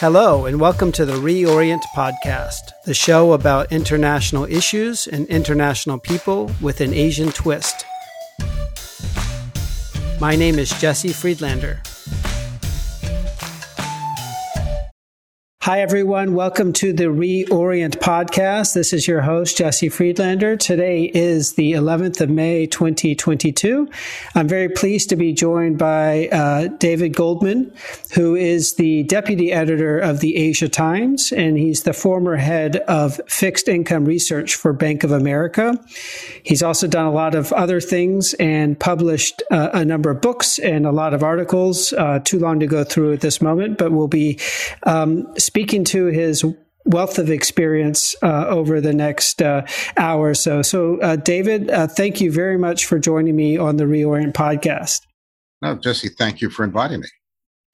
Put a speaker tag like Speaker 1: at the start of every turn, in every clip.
Speaker 1: Hello, and welcome to the Reorient Podcast, the show about international issues and international people with an Asian twist. My name is Jesse Friedlander. Hi, everyone. Welcome to the Reorient podcast. This is your host, Jesse Friedlander. Today is the 11th of May, 2022. I'm very pleased to be joined by uh, David Goldman, who is the deputy editor of the Asia Times, and he's the former head of fixed income research for Bank of America. He's also done a lot of other things and published uh, a number of books and a lot of articles. Uh, too long to go through at this moment, but we'll be um, speaking to his wealth of experience uh, over the next uh, hour or so. So, uh, David, uh, thank you very much for joining me on the Reorient podcast.
Speaker 2: No, Jesse, thank you for inviting me.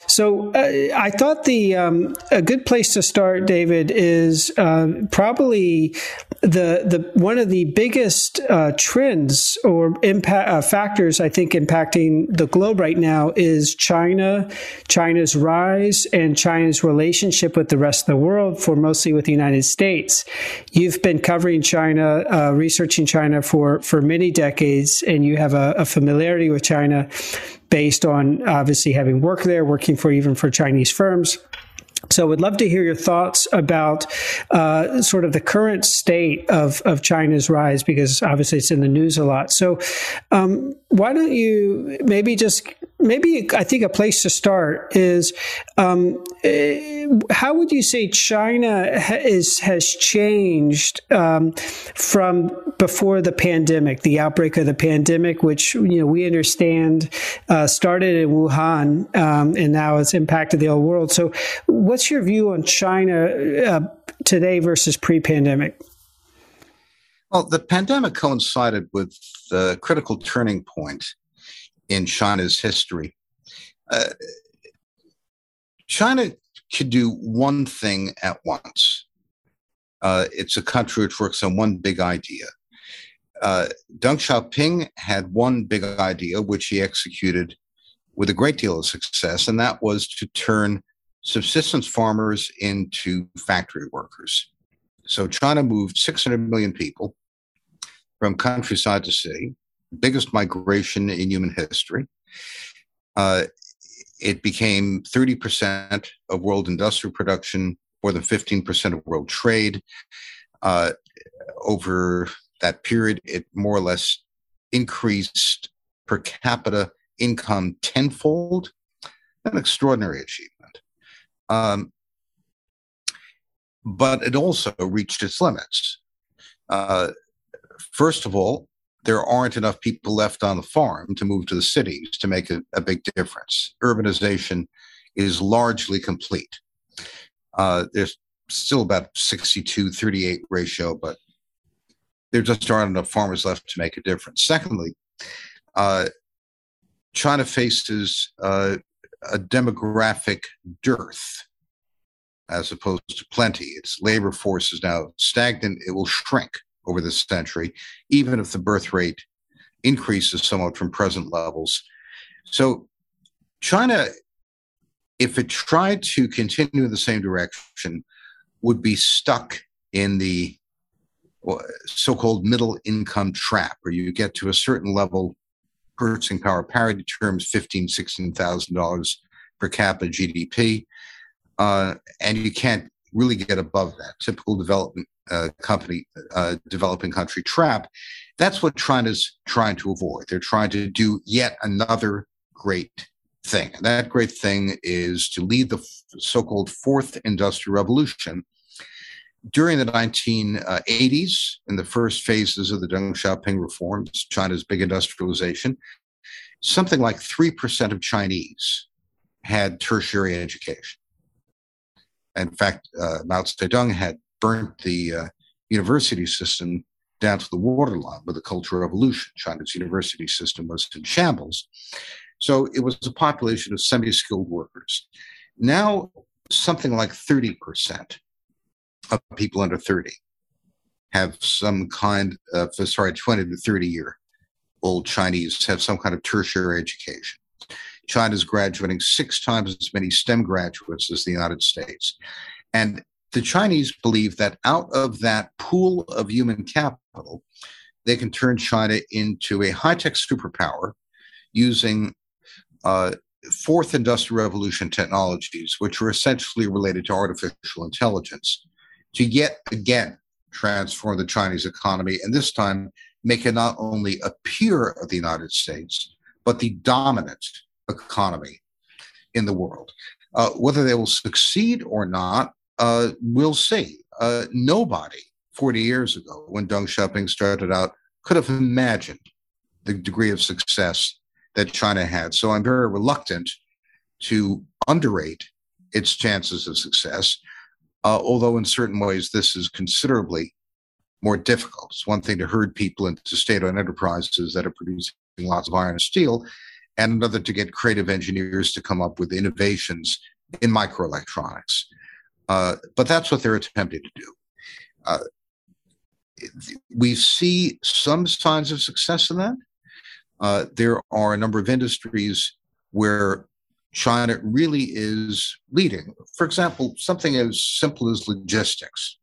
Speaker 1: So uh, I thought the um, a good place to start, David, is uh, probably the the one of the biggest uh, trends or impact uh, factors I think impacting the globe right now is China, China's rise, and China's relationship with the rest of the world, for mostly with the United States. You've been covering China, uh, researching China for for many decades, and you have a, a familiarity with China based on obviously having worked there, working for even for Chinese firms. So, would love to hear your thoughts about uh, sort of the current state of, of China's rise, because obviously it's in the news a lot. So, um, why don't you maybe just maybe I think a place to start is um, eh, how would you say China is has changed um, from before the pandemic, the outbreak of the pandemic, which you know we understand uh, started in Wuhan um, and now it's impacted the whole world. So, what's your view on China uh, today versus pre-pandemic?
Speaker 2: Well, the pandemic coincided with the critical turning point in China's history. Uh, China could do one thing at once. Uh, it's a country which works on one big idea. Uh, Deng Xiaoping had one big idea, which he executed with a great deal of success, and that was to turn subsistence farmers into factory workers. So China moved 600 million people from countryside to city, biggest migration in human history. Uh, it became 30% of world industrial production, more than 15% of world trade. Uh, over that period, it more or less increased per capita income tenfold. An extraordinary achievement. Um, but it also reached its limits. Uh, first of all, there aren't enough people left on the farm to move to the cities to make a, a big difference. Urbanization is largely complete. Uh, there's still about 62 38 ratio, but there just aren't enough farmers left to make a difference. Secondly, uh, China faces uh, a demographic dearth as opposed to plenty. Its labor force is now stagnant. It will shrink over the century, even if the birth rate increases somewhat from present levels. So, China, if it tried to continue in the same direction, would be stuck in the so called middle income trap, where you get to a certain level, purchasing power parity terms, $15,000, $16,000 per capita GDP. Uh, and you can't really get above that typical development uh, company, uh, developing country trap. That's what China's trying to avoid. They're trying to do yet another great thing. And that great thing is to lead the so called fourth industrial revolution. During the 1980s, in the first phases of the Deng Xiaoping reforms, China's big industrialization, something like 3% of Chinese had tertiary education. In fact, uh, Mao Zedong had burnt the uh, university system down to the waterline with the Cultural Revolution. China's university system was in shambles. So it was a population of semi skilled workers. Now, something like 30% of people under 30 have some kind of, sorry, 20 to 30 year old Chinese have some kind of tertiary education. China's graduating six times as many STEM graduates as the United States. And the Chinese believe that out of that pool of human capital, they can turn China into a high tech superpower using uh, fourth industrial revolution technologies, which are essentially related to artificial intelligence, to yet again transform the Chinese economy, and this time make it not only a peer of the United States, but the dominant economy in the world. Uh, whether they will succeed or not, uh, we'll see. Uh, nobody 40 years ago, when Deng Xiaoping started out, could have imagined the degree of success that China had. So I'm very reluctant to underrate its chances of success, uh, although in certain ways this is considerably more difficult. It's one thing to herd people into state-owned enterprises that are producing lots of iron and steel, and another to get creative engineers to come up with innovations in microelectronics. Uh, but that's what they're attempting to do. Uh, we see some signs of success in that. Uh, there are a number of industries where China really is leading. For example, something as simple as logistics.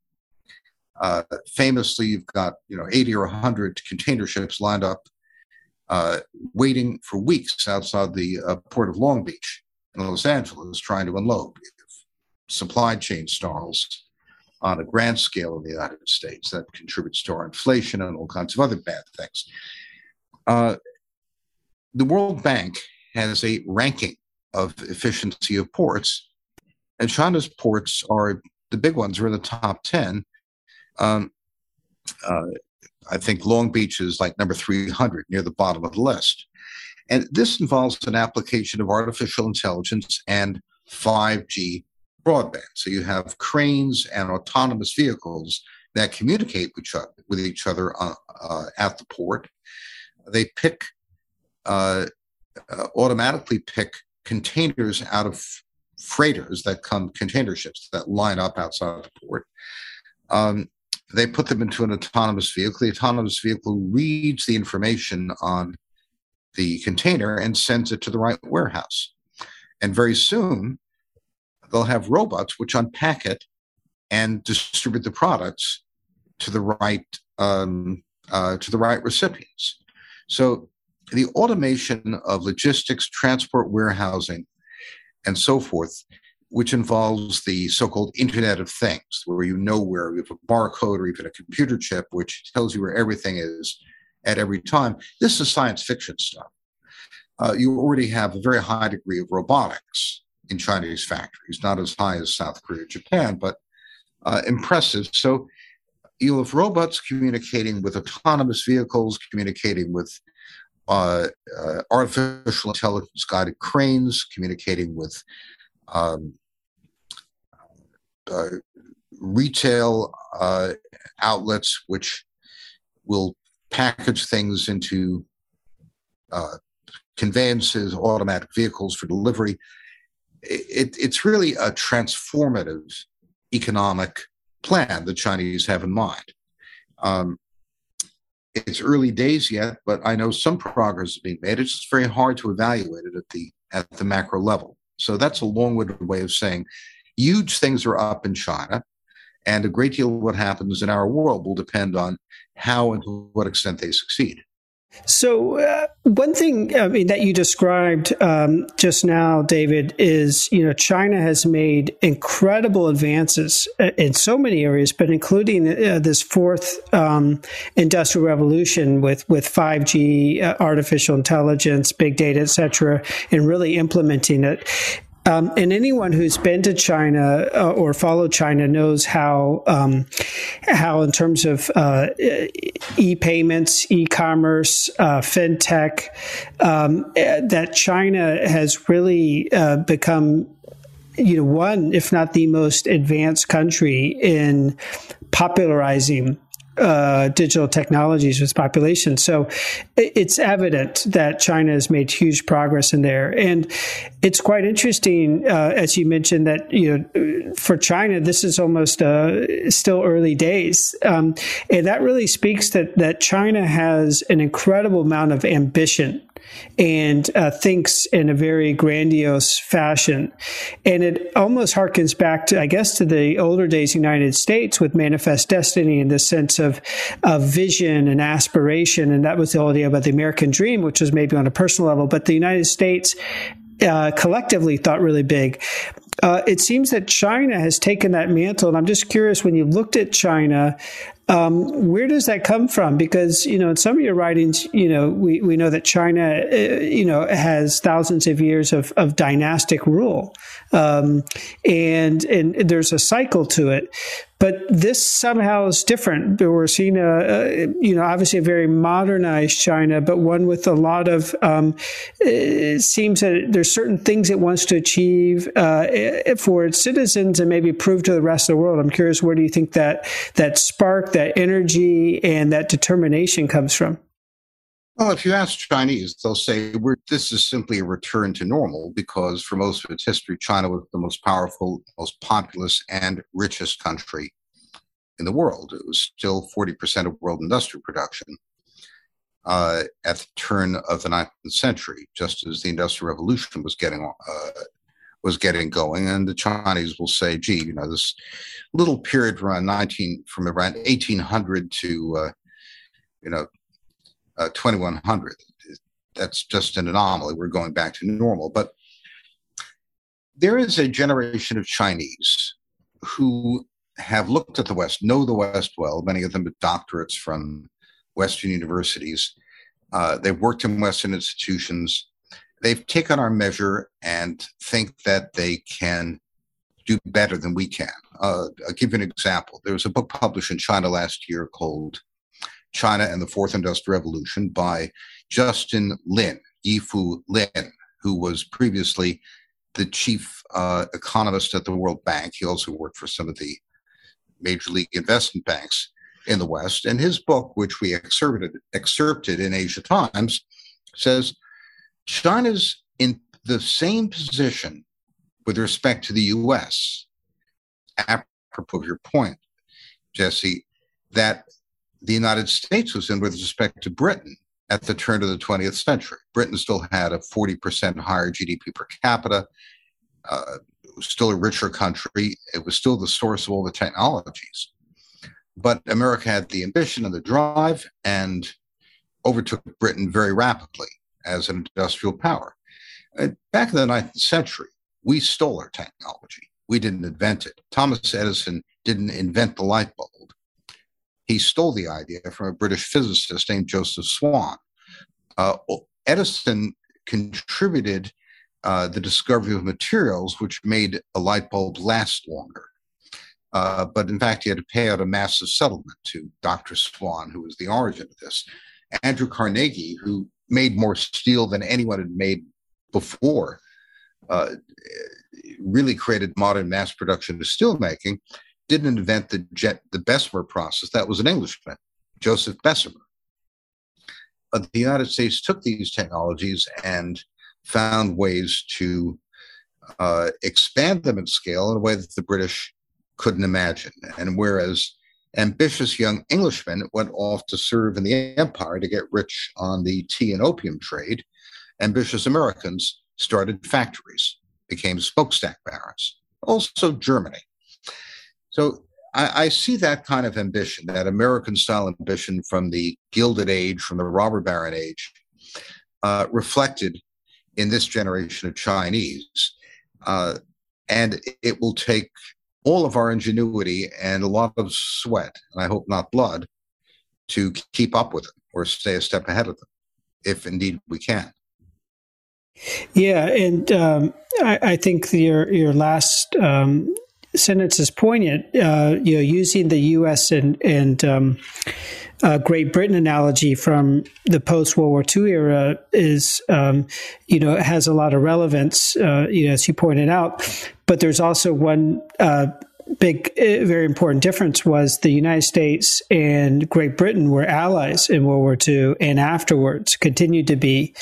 Speaker 2: Uh, famously, you've got you know 80 or 100 container ships lined up, uh, waiting for weeks outside the uh, port of Long Beach in Los Angeles, trying to unload. Supply chain stalls on a grand scale in the United States that contributes to our inflation and all kinds of other bad things. Uh, the World Bank has a ranking of efficiency of ports, and China's ports are the big ones are in the top 10. Um, uh, I think Long Beach is like number 300 near the bottom of the list. And this involves an application of artificial intelligence and 5G broadband. So you have cranes and autonomous vehicles that communicate with each other, with each other uh, uh, at the port. They pick uh, uh, automatically pick containers out of freighters that come container ships that line up outside the port. Um, they put them into an autonomous vehicle. The autonomous vehicle reads the information on the container and sends it to the right warehouse. And very soon, they'll have robots which unpack it and distribute the products to the right um, uh, to the right recipients. So the automation of logistics, transport, warehousing, and so forth, which involves the so-called Internet of Things, where you know where you have a barcode or even a computer chip, which tells you where everything is at every time. This is science fiction stuff. Uh, you already have a very high degree of robotics in Chinese factories, not as high as South Korea, Japan, but uh, impressive. So you'll have robots communicating with autonomous vehicles, communicating with uh, uh, artificial intelligence guided cranes communicating with um, retail uh, outlets, which will package things into uh, conveyances, automatic vehicles for delivery. It, it's really a transformative economic plan the Chinese have in mind. Um, it's early days yet, but I know some progress is being made. It's just very hard to evaluate it at the at the macro level. So that's a long-winded way of saying huge things are up in China, and a great deal of what happens in our world will depend on how and to what extent they succeed.
Speaker 1: So, uh, one thing I mean that you described um, just now, David, is you know China has made incredible advances uh, in so many areas, but including uh, this fourth um, industrial revolution with with five G, uh, artificial intelligence, big data, etc., and really implementing it. Um, and anyone who's been to China uh, or followed China knows how um, how, in terms of uh, e-payments, e-commerce, uh, fintech, um, that China has really uh, become, you know, one if not the most advanced country in popularizing uh, digital technologies with population. So it's evident that China has made huge progress in there, and it's quite interesting, uh, as you mentioned, that you know for China this is almost uh, still early days, um, and that really speaks that that China has an incredible amount of ambition and uh, thinks in a very grandiose fashion. And it almost harkens back to, I guess, to the older days United States with Manifest Destiny and the sense of, of vision and aspiration. And that was the idea about the American dream, which was maybe on a personal level. But the United States uh, collectively thought really big. Uh, it seems that China has taken that mantle, and I'm just curious when you looked at China, um, where does that come from? Because you know, in some of your writings, you know, we, we know that China, uh, you know, has thousands of years of, of dynastic rule, um, and and there's a cycle to it. But this somehow is different. We're seeing a, a you know, obviously a very modernized China, but one with a lot of. Um, it seems that there's certain things it wants to achieve uh, for its citizens and maybe prove to the rest of the world. I'm curious, where do you think that that spark, that energy, and that determination comes from?
Speaker 2: Well, if you ask Chinese, they'll say this is simply a return to normal because for most of its history, China was the most powerful, most populous, and richest country in the world. It was still 40% of world industrial production uh, at the turn of the 19th century, just as the Industrial Revolution was getting uh, was getting going. And the Chinese will say, "Gee, you know, this little period around 19 from around 1800 to uh, you know uh, 2100. That's just an anomaly. We're going back to normal. But there is a generation of Chinese who have looked at the West, know the West well, many of them with doctorates from Western universities. Uh, they've worked in Western institutions. They've taken our measure and think that they can do better than we can. Uh, I'll give you an example. There was a book published in China last year called China and the Fourth Industrial Revolution by Justin Lin, Yifu Lin, who was previously the chief uh, economist at the World Bank. He also worked for some of the major league investment banks in the West. And his book, which we excerpted, excerpted in Asia Times, says China's in the same position with respect to the US, apropos of your point, Jesse, that the United States was in with respect to Britain at the turn of the 20th century. Britain still had a 40% higher GDP per capita. Uh, still a richer country. It was still the source of all the technologies. But America had the ambition and the drive and overtook Britain very rapidly as an industrial power. Uh, back in the 19th century, we stole our technology. We didn't invent it. Thomas Edison didn't invent the light bulb he stole the idea from a British physicist named Joseph Swan. Uh, Edison contributed uh, the discovery of materials which made a light bulb last longer. Uh, but in fact, he had to pay out a massive settlement to Dr. Swan, who was the origin of this. Andrew Carnegie, who made more steel than anyone had made before, uh, really created modern mass production of steel making didn't invent the jet, the Bessemer process. That was an Englishman, Joseph Bessemer. But the United States took these technologies and found ways to uh, expand them in scale in a way that the British couldn't imagine. And whereas ambitious young Englishmen went off to serve in the empire to get rich on the tea and opium trade, ambitious Americans started factories, became smokestack barons. Also, Germany. So I, I, see that kind of ambition, that American style ambition from the Gilded Age, from the robber baron age, uh, reflected in this generation of Chinese. Uh, and it will take all of our ingenuity and a lot of sweat, and I hope not blood, to keep up with them or stay a step ahead of them, if indeed we can.
Speaker 1: Yeah, and um, I, I, think your your last um, sentence is poignant. Uh, you know, using the U.S. and and um, uh, Great Britain analogy from the post World War II era is, um, you know, has a lot of relevance. Uh, you know, as you pointed out, but there's also one uh, big, uh, very important difference was the United States and Great Britain were allies in World War II and afterwards continued to be.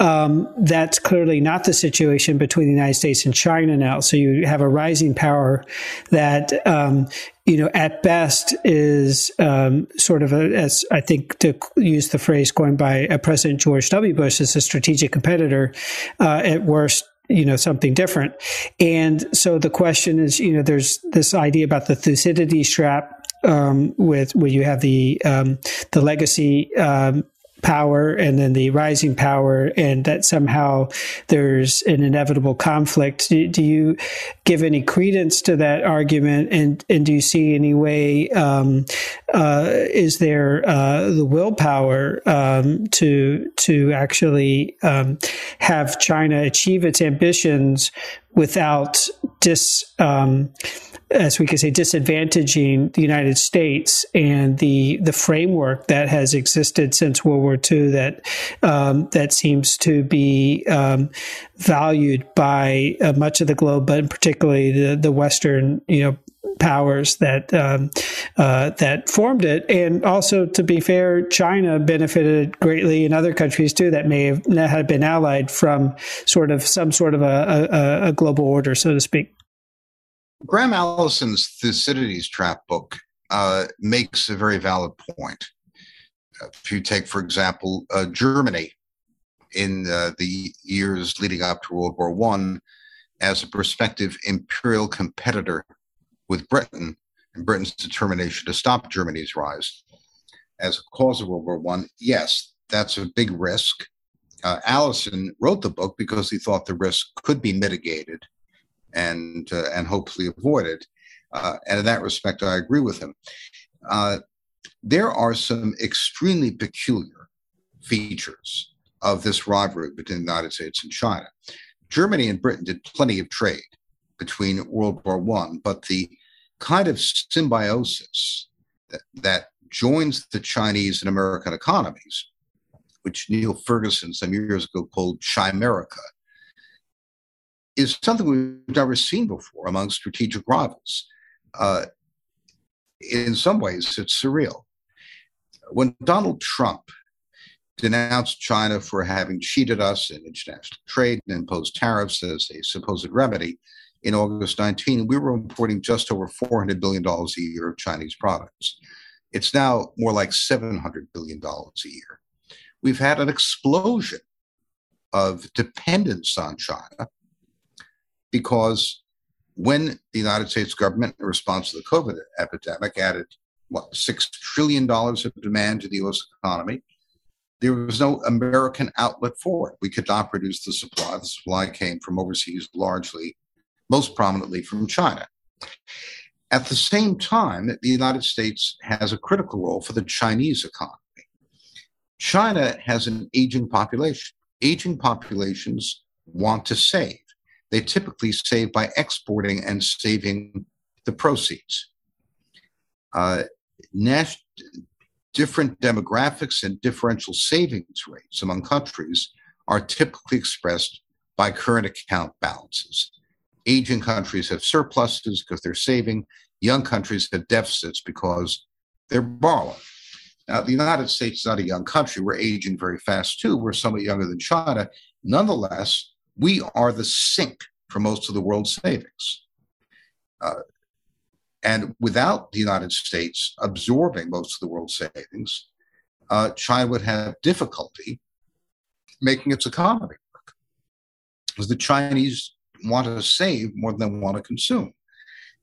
Speaker 1: Um, that's clearly not the situation between the United States and China now. So you have a rising power that, um, you know, at best is um, sort of a, as I think to use the phrase coined by uh, President George W. Bush, as a strategic competitor. Uh, at worst, you know something different. And so the question is you know there's this idea about the thucydides trap um, with where you have the um, the legacy um, power and then the rising power, and that somehow there's an inevitable conflict. Do, do you give any credence to that argument? And, and do you see any way, um, uh, is there uh, the willpower um, to, to actually um, have China achieve its ambitions without dis, um, as we could say, disadvantaging the United States and the the framework that has existed since World War II that um, that seems to be um, valued by uh, much of the globe, but particularly the the Western, you know, powers that um, uh, that formed it, and also to be fair, China benefited greatly in other countries too that may have, have been allied from sort of some sort of a, a, a global order, so to speak.
Speaker 2: Graham Allison's Thucydides Trap book uh, makes a very valid point. If you take, for example, uh, Germany in uh, the years leading up to World War One as a prospective imperial competitor with Britain and Britain's determination to stop Germany's rise as a cause of World War One, yes, that's a big risk. Uh, Allison wrote the book because he thought the risk could be mitigated and uh, and hopefully avoided. Uh, and in that respect, I agree with him. Uh, there are some extremely peculiar features of this rivalry between the United States and China. Germany and Britain did plenty of trade between World War One, but the kind of symbiosis that, that joins the Chinese and American economies, which Niall Ferguson some years ago called Chimerica, is something we've never seen before among strategic rivals. Uh, in some ways, it's surreal. When Donald Trump denounced China for having cheated us in international trade and imposed tariffs as a supposed remedy in August 19, we were importing just over $400 billion a year of Chinese products. It's now more like $700 billion a year. We've had an explosion of dependence on China because when the United States government, in response to the COVID epidemic, added what six trillion dollars of demand to the U.S. economy, there was no American outlet for it. We could not produce the supply. The supply came from overseas, largely, most prominently from China. At the same time, the United States has a critical role for the Chinese economy. China has an aging population. Aging populations want to save they typically save by exporting and saving the proceeds. Uh, different demographics and differential savings rates among countries are typically expressed by current account balances. Aging countries have surpluses because they're saving, young countries have deficits because they're borrowing. Now, the United States is not a young country. We're aging very fast too. We're somewhat younger than China. Nonetheless, we are the sink for most of the world's savings. Uh, and without the United States absorbing most of the world's savings, uh, China would have difficulty making its economy work. Because the Chinese want to save more than they want to consume.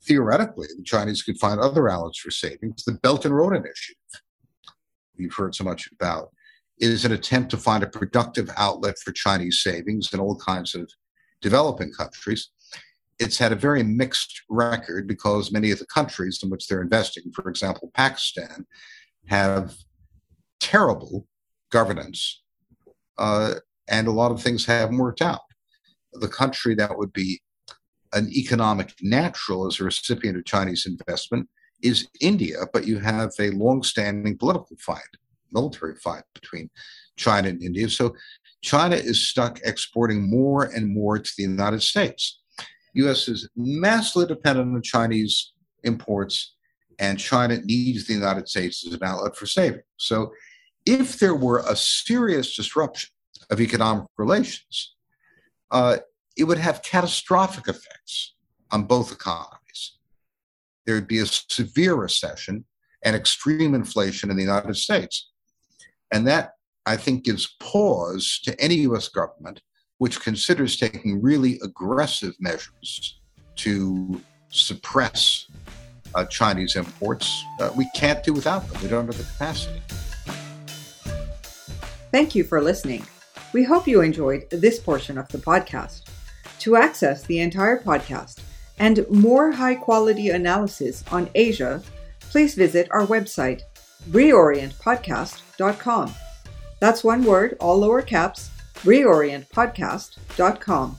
Speaker 2: Theoretically, the Chinese could find other outlets for savings. The Belt and Road Initiative, we've heard so much about, is an attempt to find a productive outlet for Chinese savings in all kinds of developing countries. It's had a very mixed record because many of the countries in which they're investing, for example, Pakistan, have terrible governance, uh, and a lot of things haven't worked out. The country that would be an economic natural as a recipient of Chinese investment is India, but you have a long-standing political fight, military fight between China and India. So China is stuck exporting more and more to the United States. U.S. is massively dependent on Chinese imports, and China needs the United States as an outlet for saving. So, if there were a serious disruption of economic relations, uh, it would have catastrophic effects on both economies. There would be a severe recession and extreme inflation in the United States. And that, I think, gives pause to any US government which considers taking really aggressive measures to suppress uh, Chinese imports. Uh, we can't do without them. We don't have the capacity.
Speaker 3: Thank you for listening. We hope you enjoyed this portion of the podcast. To access the entire podcast and more high quality analysis on Asia, please visit our website, reorientpodcast.com. That's one word, all lower caps, reorientpodcast.com.